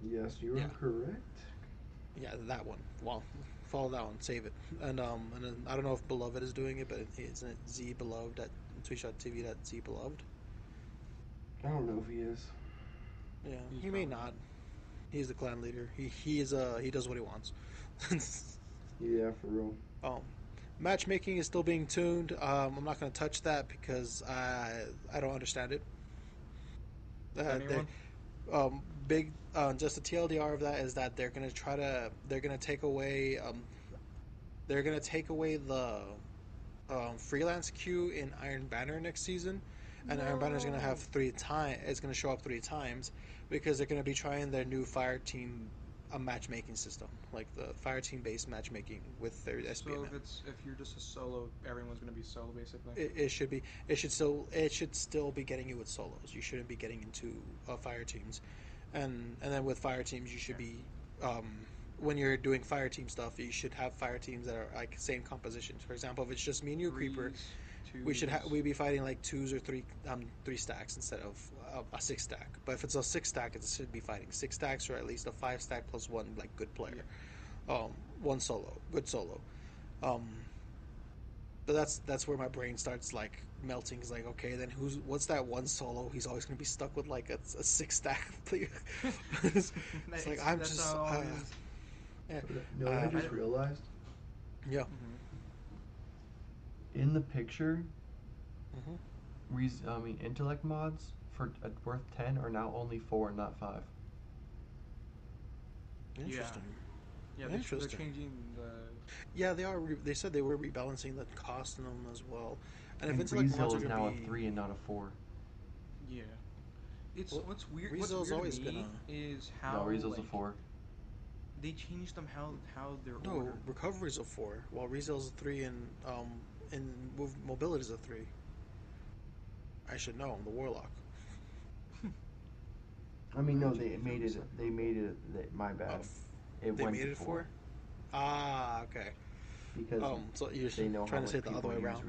Yes, you are Yeah. correct. Yeah, that one. Well, follow that one, save it, and um, and then I don't know if Beloved is doing it, but isn't it Z Beloved at Twitch.tv that Z Beloved? I don't know if he is. Yeah, He's he may probably- not. He's the clan leader. He he is uh he does what he wants. Yeah, for real. um, matchmaking is still being tuned. Um, I'm not going to touch that because I I don't understand it. Uh, they- um, big uh, just a TLDR of that is that they're gonna try to they're gonna take away um, they're gonna take away the um, freelance queue in Iron Banner next season, and Iron Banner is gonna have three time it's gonna show up three times because they're gonna be trying their new fire team a matchmaking system, like the fire team based matchmaking with their So SBM. if it's if you're just a solo, everyone's gonna be solo basically. It, it should be. It should still. It should still be getting you with solos. You shouldn't be getting into uh, fire teams, and and then with fire teams, you should be. Um, when you're doing fire team stuff, you should have fire teams that are like same compositions. For example, if it's just me and you, creeper, Threes, we should ha- twos. we be fighting like twos or three um three stacks instead of uh, a six stack. But if it's a six stack, it should be fighting six stacks or at least a five stack plus one like good player, um one solo, good solo, um. But that's that's where my brain starts like melting. It's like okay, then who's what's that one solo? He's always gonna be stuck with like a, a six stack player. it's, it's like I'm just how uh, yeah You know I Uh, just I- realized? yeah. Mhm. In the picture, hmm res- I mean, intellect mods for uh, worth 10 are now only 4, not 5. Interesting. Yeah, they're, they're changing the. Yeah, they are. Re- they said they were rebalancing the cost on them as well. And, And if intellect mods Rezil is now be, a 3 and not a 4. Yeah. It's Well, what's weird. What's weird always to been me is how no, Rezil's like, a 4. they changed them how how they're no ordered. recovery's a four, while resil's a three, and um, and move mobility's a three. I should know. I'm the warlock. I mean, no, they made it. They made it. They, my bad. Oh, it they went made to it 4. four. Ah, okay. Because Um, so you're they know trying how to say it the other way around.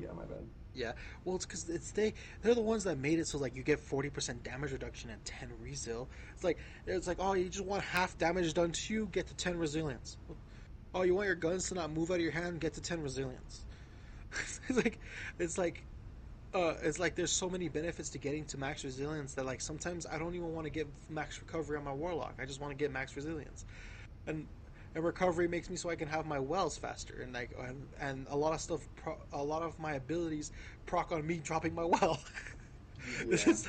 Yeah, my bad. Yeah, well, it's because it's they. They're the ones that made it so like you get forty percent damage reduction at ten resil. It's like it's like oh, you just want half damage done to you, get to ten resilience. Oh, you want your guns to not move out of your hand, get to ten resilience. it's like it's like uh, it's like there's so many benefits to getting to max resilience that like sometimes I don't even want to get max recovery on my warlock. I just want to get max resilience, and and recovery makes me so I can have my wells faster and like and, and a lot of stuff. Pro, a lot of my abilities proc on me dropping my well. it's Yeah. just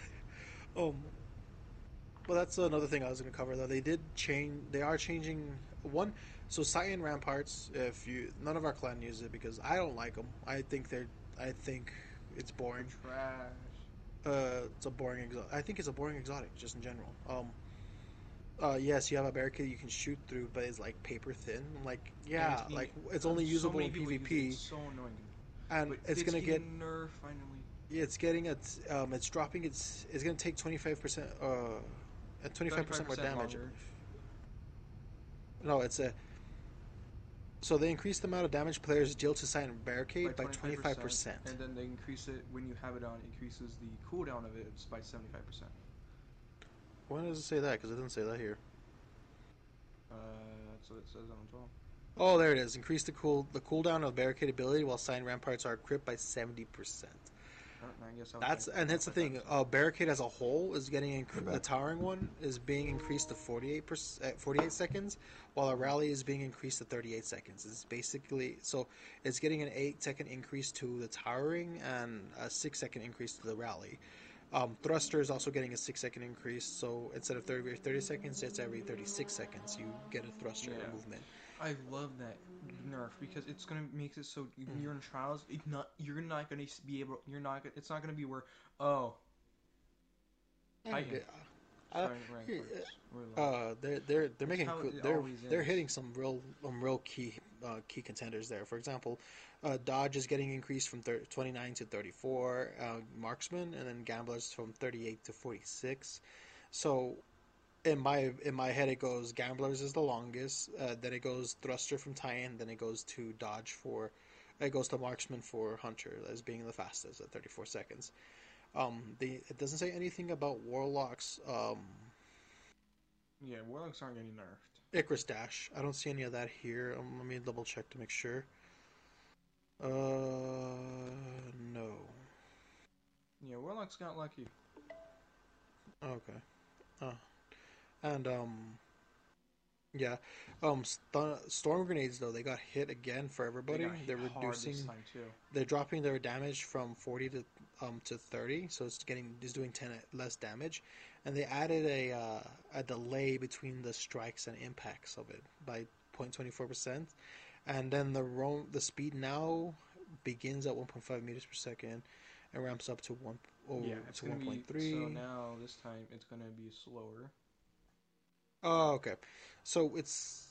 um. Well, that's another thing I was going to cover though. They did change. They are changing one. So Citan's Ramparts. If you none of our clan use it because I don't like them. I think they're. I think it's boring. Trash. Uh, it's a boring exotic. I think it's a boring exotic just in general. Um. Uh, yes, you have a barricade you can shoot through, but it's like paper thin. Like, yeah, like it's only usable many in PvP, so annoying. and But it's gonna get nerfed finally. it's getting its um, it's dropping its it's gonna take twenty five percent uh, at twenty five percent more damage. longer. No, it's a. So they increase the amount of damage players deal to Cyan barricade by twenty five percent. And then they increase it when you have it on. Increases the cooldown of it by seventy five percent. Why does it say that? Because it doesn't say that here. Uh, that's what it says on the top. Oh, there it is. Increase the cool the cooldown of barricade ability while Citan's Ramparts are equipped by seventy percent. Uh, I guess I That's and that's the thing. 25%. Uh, barricade as a whole is getting inc- the towering one is being increased to forty eight percent, forty eight seconds, while a rally is being increased to thirty eight seconds. It's basically so it's getting an eight second increase to the towering and a six second increase to the rally. Um, thruster is also getting a six second increase, so instead of 30, 30 seconds, it's every 36 seconds you get a thruster Yeah. movement. I love that nerf because it's gonna makes it so Mm. you're in trials, it not you're not gonna be able. You're not. gonna- It's not gonna be where oh. Titan. Yeah. Uh, Sorry, rank yeah, points. We're low. Uh, they're they're they're making how cool- it they're they're is. hitting some real um, real key uh, key contenders there. For example, uh, Dodge is getting increased from thir- 29 to 34, uh, Marksman, and then Gamblers from 38 to 46. So, in my in my head, it goes Gamblers is the longest, uh, then it goes Thruster from tie-in then it goes to Dodge for, it goes to Marksman for Hunter as being the fastest at 34 seconds. Um, the it doesn't say anything about Warlocks. Um, yeah, warlocks aren't getting nerfed. Icarus Dash. I don't see any of that here. Um, let me double check to make sure. Uh, no. Yeah, warlocks got lucky. Okay. Oh. And um, yeah. Um, st- storm grenades though they got hit again for They everybody. They're hard reducing. this time too. They're dropping their damage from forty to um to thirty, so it's getting it's doing ten less damage, and they added a uh, a delay between the strikes and impacts of it by 0.24 percent, and then the the speed now begins at one point five meters per second, and ramps up to one oh, yeah, to be point so now this time it's gonna be slower. Oh, okay. So it's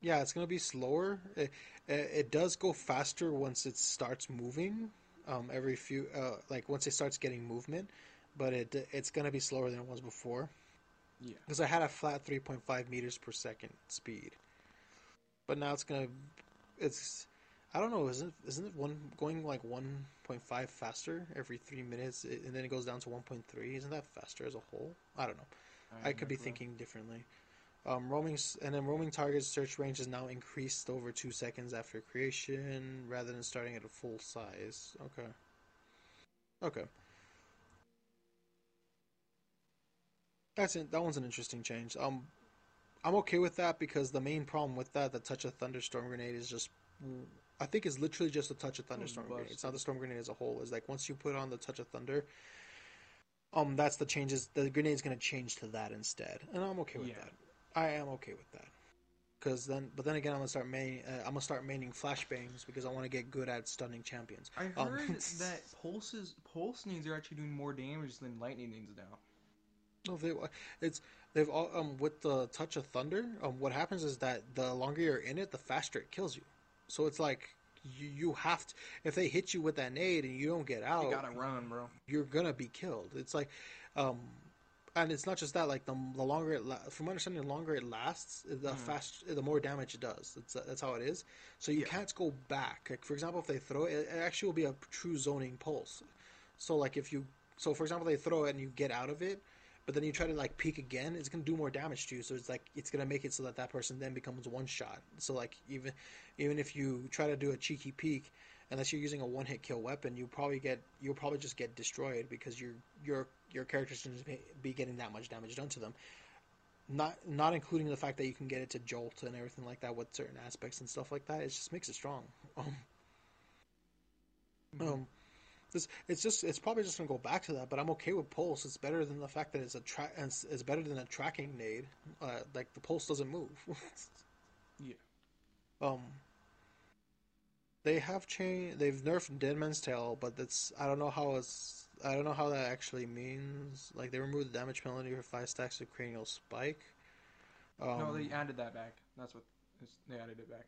yeah, it's gonna be slower. It, it, does go faster once it starts moving. Um, every few uh, like once it starts getting movement, but it it's gonna be slower than it was before Yeah. because I had a flat 3.5 meters per second speed, but now it's gonna it's I don't know isn't isn't it one going like 1.5 faster every three minutes and then it goes down to 1.3? Isn't that faster as a whole? I don't know. I have could be thinking differently. Um, roaming and then roaming target search range is now increased over two seconds after creation, rather than starting at a full size. Okay, okay, that's it. That one's an interesting change. Um, I'm okay with that because the main problem with that, the touch of thunderstorm grenade, is just, I think it's literally just a touch of thunderstorm grenade. It's not the storm grenade as a whole. It's like once you put on the touch of thunder, um, that's the changes. The grenade's gonna change to that instead, and I'm okay with Yeah. that. I am okay with that. Because then, but then again, I'm gonna start main, uh, I'm gonna start maining flashbangs because I want to get good at stunning champions. I Um, heard that pulses pulse names are actually doing more damage than lightning names now. No, they, it's they've all um with the touch of thunder. Um, what happens is that the longer you're in it, the faster it kills you. So it's like you you have to if they hit you with that nade and you don't get out, You gotta run, bro. you're gonna be killed. It's like, um, and it's not just that. Like the the longer it, la- from my understanding, the longer it lasts, the Mhm. fast, the more damage it does. That's that's how it is. So you Yeah. can't go back. Like for example, if they throw it, it actually will be a true zoning pulse. So like if you, so for example, they throw it and you get out of it, but then you try to like peek again, it's gonna do more damage to you. So it's like it's gonna make it so that that person then becomes one shot. So like even even if you try to do a cheeky peek, unless you're using a one hit kill weapon, you probably get you'll probably just get destroyed because your your your characters just be getting that much damage done to them. Not not including the fact that you can get it to jolt and everything like that with certain aspects and stuff like that. It just makes it strong. Um, um, this it's just it's probably just gonna go back to that, but I'm okay with pulse. It's better than the fact that it's a track. It's, it's better than a tracking nade. Uh, like the pulse doesn't move. Yeah. Um, they have changed. They've nerfed Dead Man's Tale, but that's I don't know how it's. I don't know how that actually means. Like they removed the damage penalty for five stacks of cranial spike. Um, no, they added that back. That's what they added it back.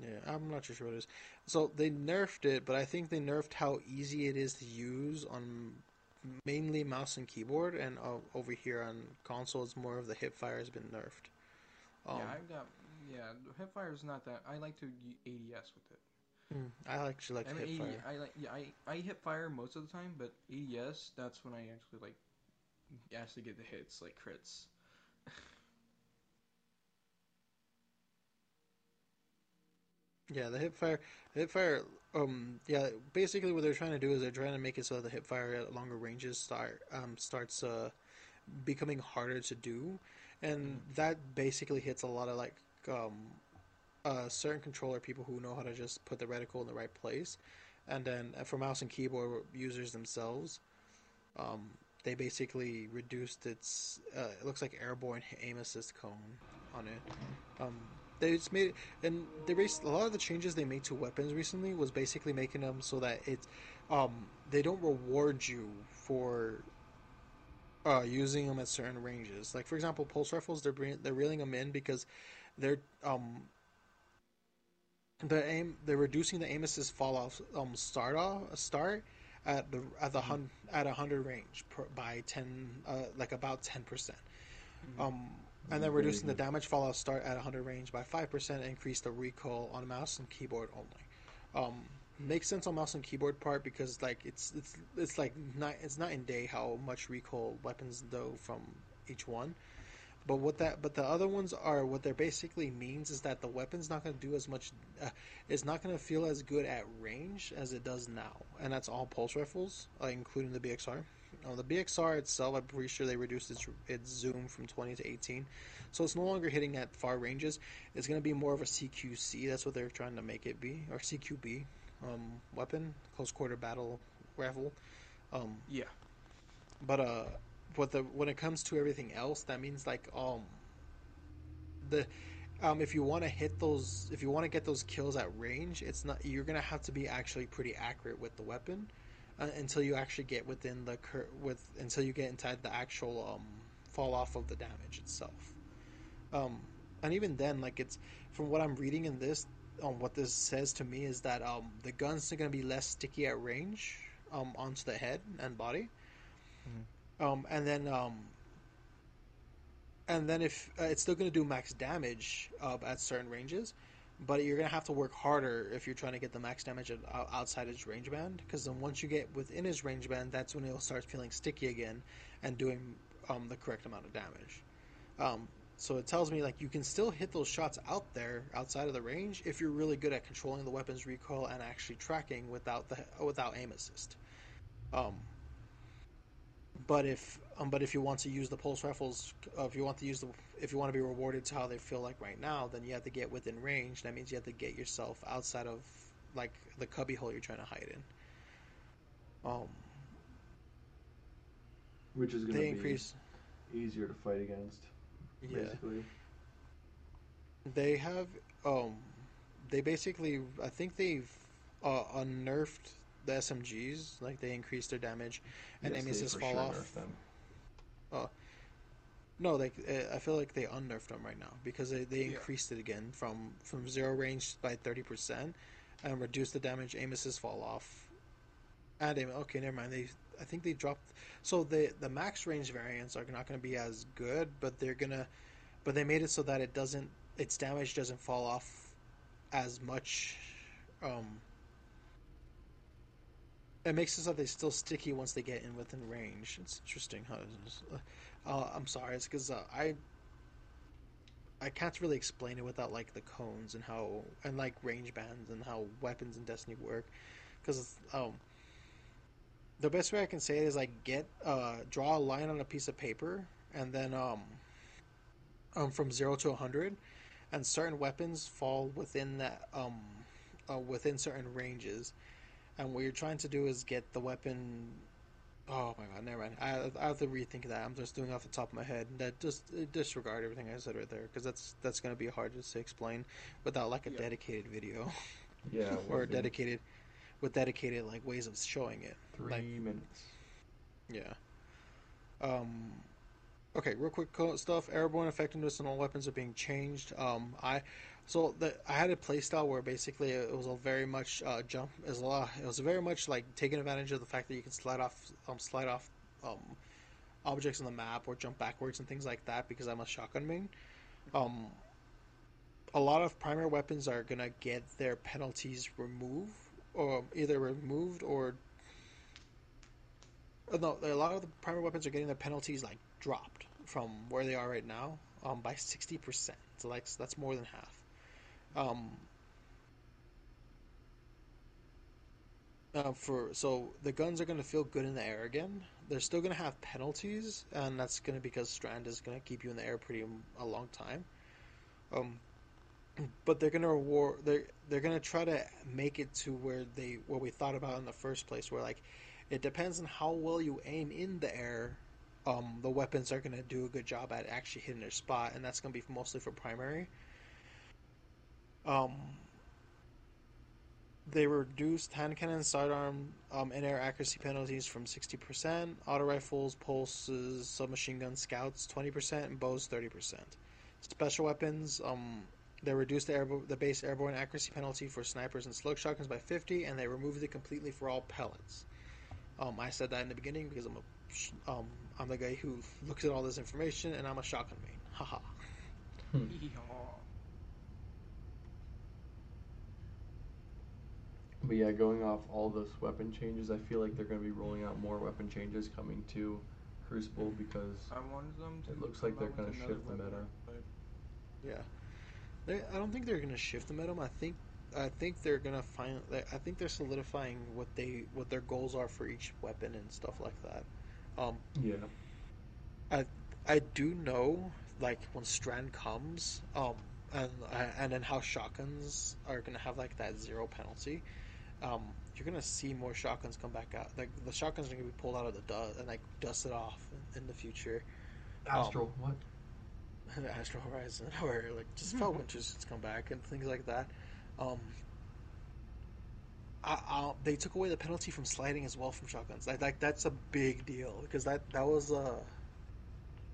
Yeah, I'm not too sure what it is. So they nerfed it, but I think they nerfed how easy it is to use on mainly mouse and keyboard, and uh, over here on console, it's more of the hip fire has been nerfed. Um, yeah, I've got. Yeah, Hipfire's not that. I like to ADS with it. mm, I actually like I mean, hip fire. I like. Yeah, I I hit fire most of the time, but ADS that's when I actually like actually get the hits like crits. Yeah, the hip fire, the hip fire. Um, yeah, basically what they're trying to do is they're trying to make it so that the hip fire at longer ranges start um starts uh becoming harder to do, and that basically hits a lot of like um uh certain controller people who know how to just put the reticle in the right place, and then for mouse and keyboard users themselves, um they basically reduced its uh, it looks like airborne aim assist cone on it. Um, they just made it, and they based a lot of the changes they made to weapons recently was basically making them so that it's um they don't reward you for uh using them at certain ranges. Like for example, pulse rifles they're bring, they're reeling them in because they're um the aim they're reducing the aim assist fall off um start off start at the at the hun, at a hundred range per, by ten uh like about ten percent. Um, and then reducing the damage fallout start at 100 range by 5%, increase the recoil on mouse and keyboard only. Um, makes sense on mouse and keyboard part because like it's it's it's like not it's not in day how much recoil weapons do from each one. But what that but the other ones are what they're basically means is that the weapon's not going to do as much. Uh, it's not going to feel as good at range as it does now, and that's all pulse rifles, uh, including the BXR. Uh, the BXR itself, I'm pretty sure they reduced its its zoom from 20 to 18, so it's no longer hitting at far ranges. It's going to be more of a CQC. That's what they're trying to make it be, or CQB um, weapon, close quarter battle rifle. Um, Yeah. but uh, what the when it comes to everything else, that means like um, the um, if you want to hit those, if you want to get those kills at range, it's not you're gonna have to be actually pretty accurate with the weapon. Uh, until you actually get within the cur- with until you get inside the actual um, fall off of the damage itself. Um, and even then, like it's from what I'm reading in this, um, what this says to me is that um, the guns are going to be less sticky at range um, onto the head and body. Um, and then um, and then if uh, it's still going to do max damage uh, at certain ranges, but you're going to have to work harder if you're trying to get the max damage outside his range band. Because then once you get within his range band, that's when he'll start feeling sticky again and doing um, the correct amount of damage. Um, so it tells me like you can still hit those shots out there outside of the range if you're really good at controlling the weapon's recoil and actually tracking without the without aim assist. Um, but if um, but if you want to use the pulse rifles, uh, if you want to use the if you want to be rewarded to how they feel like right now, then you have to get within range. That means you have to get yourself outside of like the cubby hole you're trying to hide in. Um, Which is going to be increase. easier to fight against, Yeah, basically. they have. Um, they basically. I think they've uh, unnerfed the SMGs. Like they increased their damage, and Yes, aim they fall sure off. nerfed them. No, like uh, I feel like they unnerfed them right now because they, they Yeah. increased it again from from zero range by thirty percent, and reduced the damage. Amos's fall off. And aim. Okay, never mind. They I think they dropped. So the the max range variants are not going to be as good, but they're gonna, but they made it so that it doesn't its damage doesn't fall off as much. Um, it makes it so they're still sticky once they get in within range. It's interesting how. It's, uh, I'm sorry, it's because uh, I I can't really explain it without like the cones and how and like range bands and how weapons in Destiny work. Because um, the best way I can say it is like get uh draw a line on a piece of paper and then um um from zero to hundred, and certain weapons fall within that um uh, within certain ranges, and what you're trying to do is get the weapon Oh my god, never mind. I, I have to rethink that. I'm just doing it off the top of my head. That just disregard everything I said right there because that's that's gonna be hard just to explain without like a Yeah. dedicated video Yeah, or dedicated with dedicated like ways of showing it. three like- minutes. Yeah. Um. Okay, real quick stuff. Airborne effectiveness and all weapons are being changed. Um, I so the I had a playstyle where basically it was a very much uh, jump. It was a lot. It was very much like taking advantage of the fact that you can slide off, um, slide off, um, objects on the map or jump backwards and things like that. Because I'm a shotgun main. Um, a lot of primary weapons are gonna get their penalties removed, or either removed or uh, no, a lot of the primary weapons are getting their penalties like dropped from where they are right now, um, by sixty percent. So like that's more than half. Um, uh, for so the guns are going to feel good in the air again. They're still going to have penalties, and that's going to because Strand is going to keep you in the air pretty a long time. Um, but they're going to reward. They're they're going to try to make it to where they what we thought about in the first place, where like it depends on how well you aim in the air. Um, the weapons are going to do a good job at actually hitting their spot, and that's going to be mostly for primary. Um, they reduced hand cannon, sidearm, um, and air accuracy penalties from 60%, auto rifles, pulses, submachine gun scouts 20%, and bows 30%. Special weapons, um, they reduced the, airbo- the base airborne accuracy penalty for snipers and slug shotguns by 50, and they removed it completely for all pellets. Um, I said that in the beginning because I'm a, um, I'm the guy who looks at all this information, and I'm a shotgun main. Haha. But yeah, going off all those weapon changes, I feel like they're going to be rolling out more weapon changes coming to Crucible because I wanted them to. It looks like they're gonna shift the weapon, meta. but- Yeah, they, I don't think they're gonna shift the meta. I think I think they're gonna find. I think they're solidifying what they what their goals are for each weapon and stuff like that. Um, yeah, I do know like when Strand comes, um, and and then how shotguns are gonna have like that zero penalty. Um, you're gonna see more shotguns come back out. Like the shotguns are gonna be pulled out of the dust and like dusted off in, in the future. Astral. what? Astral Horizon, where like just Felwinter's just come back and things like that. Um, I, I, they took away the penalty from sliding as well from shotguns. Like, like that's a big deal because that that was uh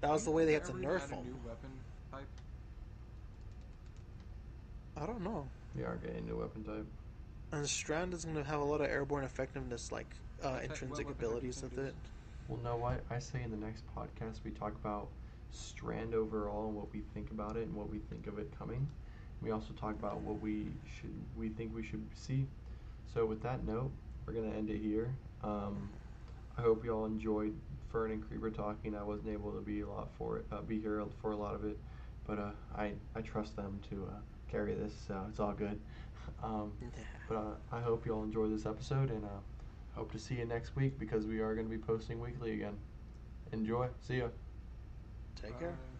that was the way they had to nerf had a them. new weapon type? I don't know. We are getting a new weapon type. And Strand is going to have a lot of airborne effectiveness, like uh, what intrinsic weapon abilities think with it. Well, know what? I say in the next podcast we talk about Strand overall and what we think about it and what we think of it coming. We also talk about what we should we think we should see. So with that note, we're gonna end it here. Um, I hope you all enjoyed Fern and Creeper talking. I wasn't able to be a lot for it, uh, be here for a lot of it, but uh, I I trust them to uh, carry this, so it's all good. Um, but uh, I hope you all enjoy this episode and uh, hope to see you next week because we are going to be posting weekly again. Enjoy. See ya. Take care. Bye.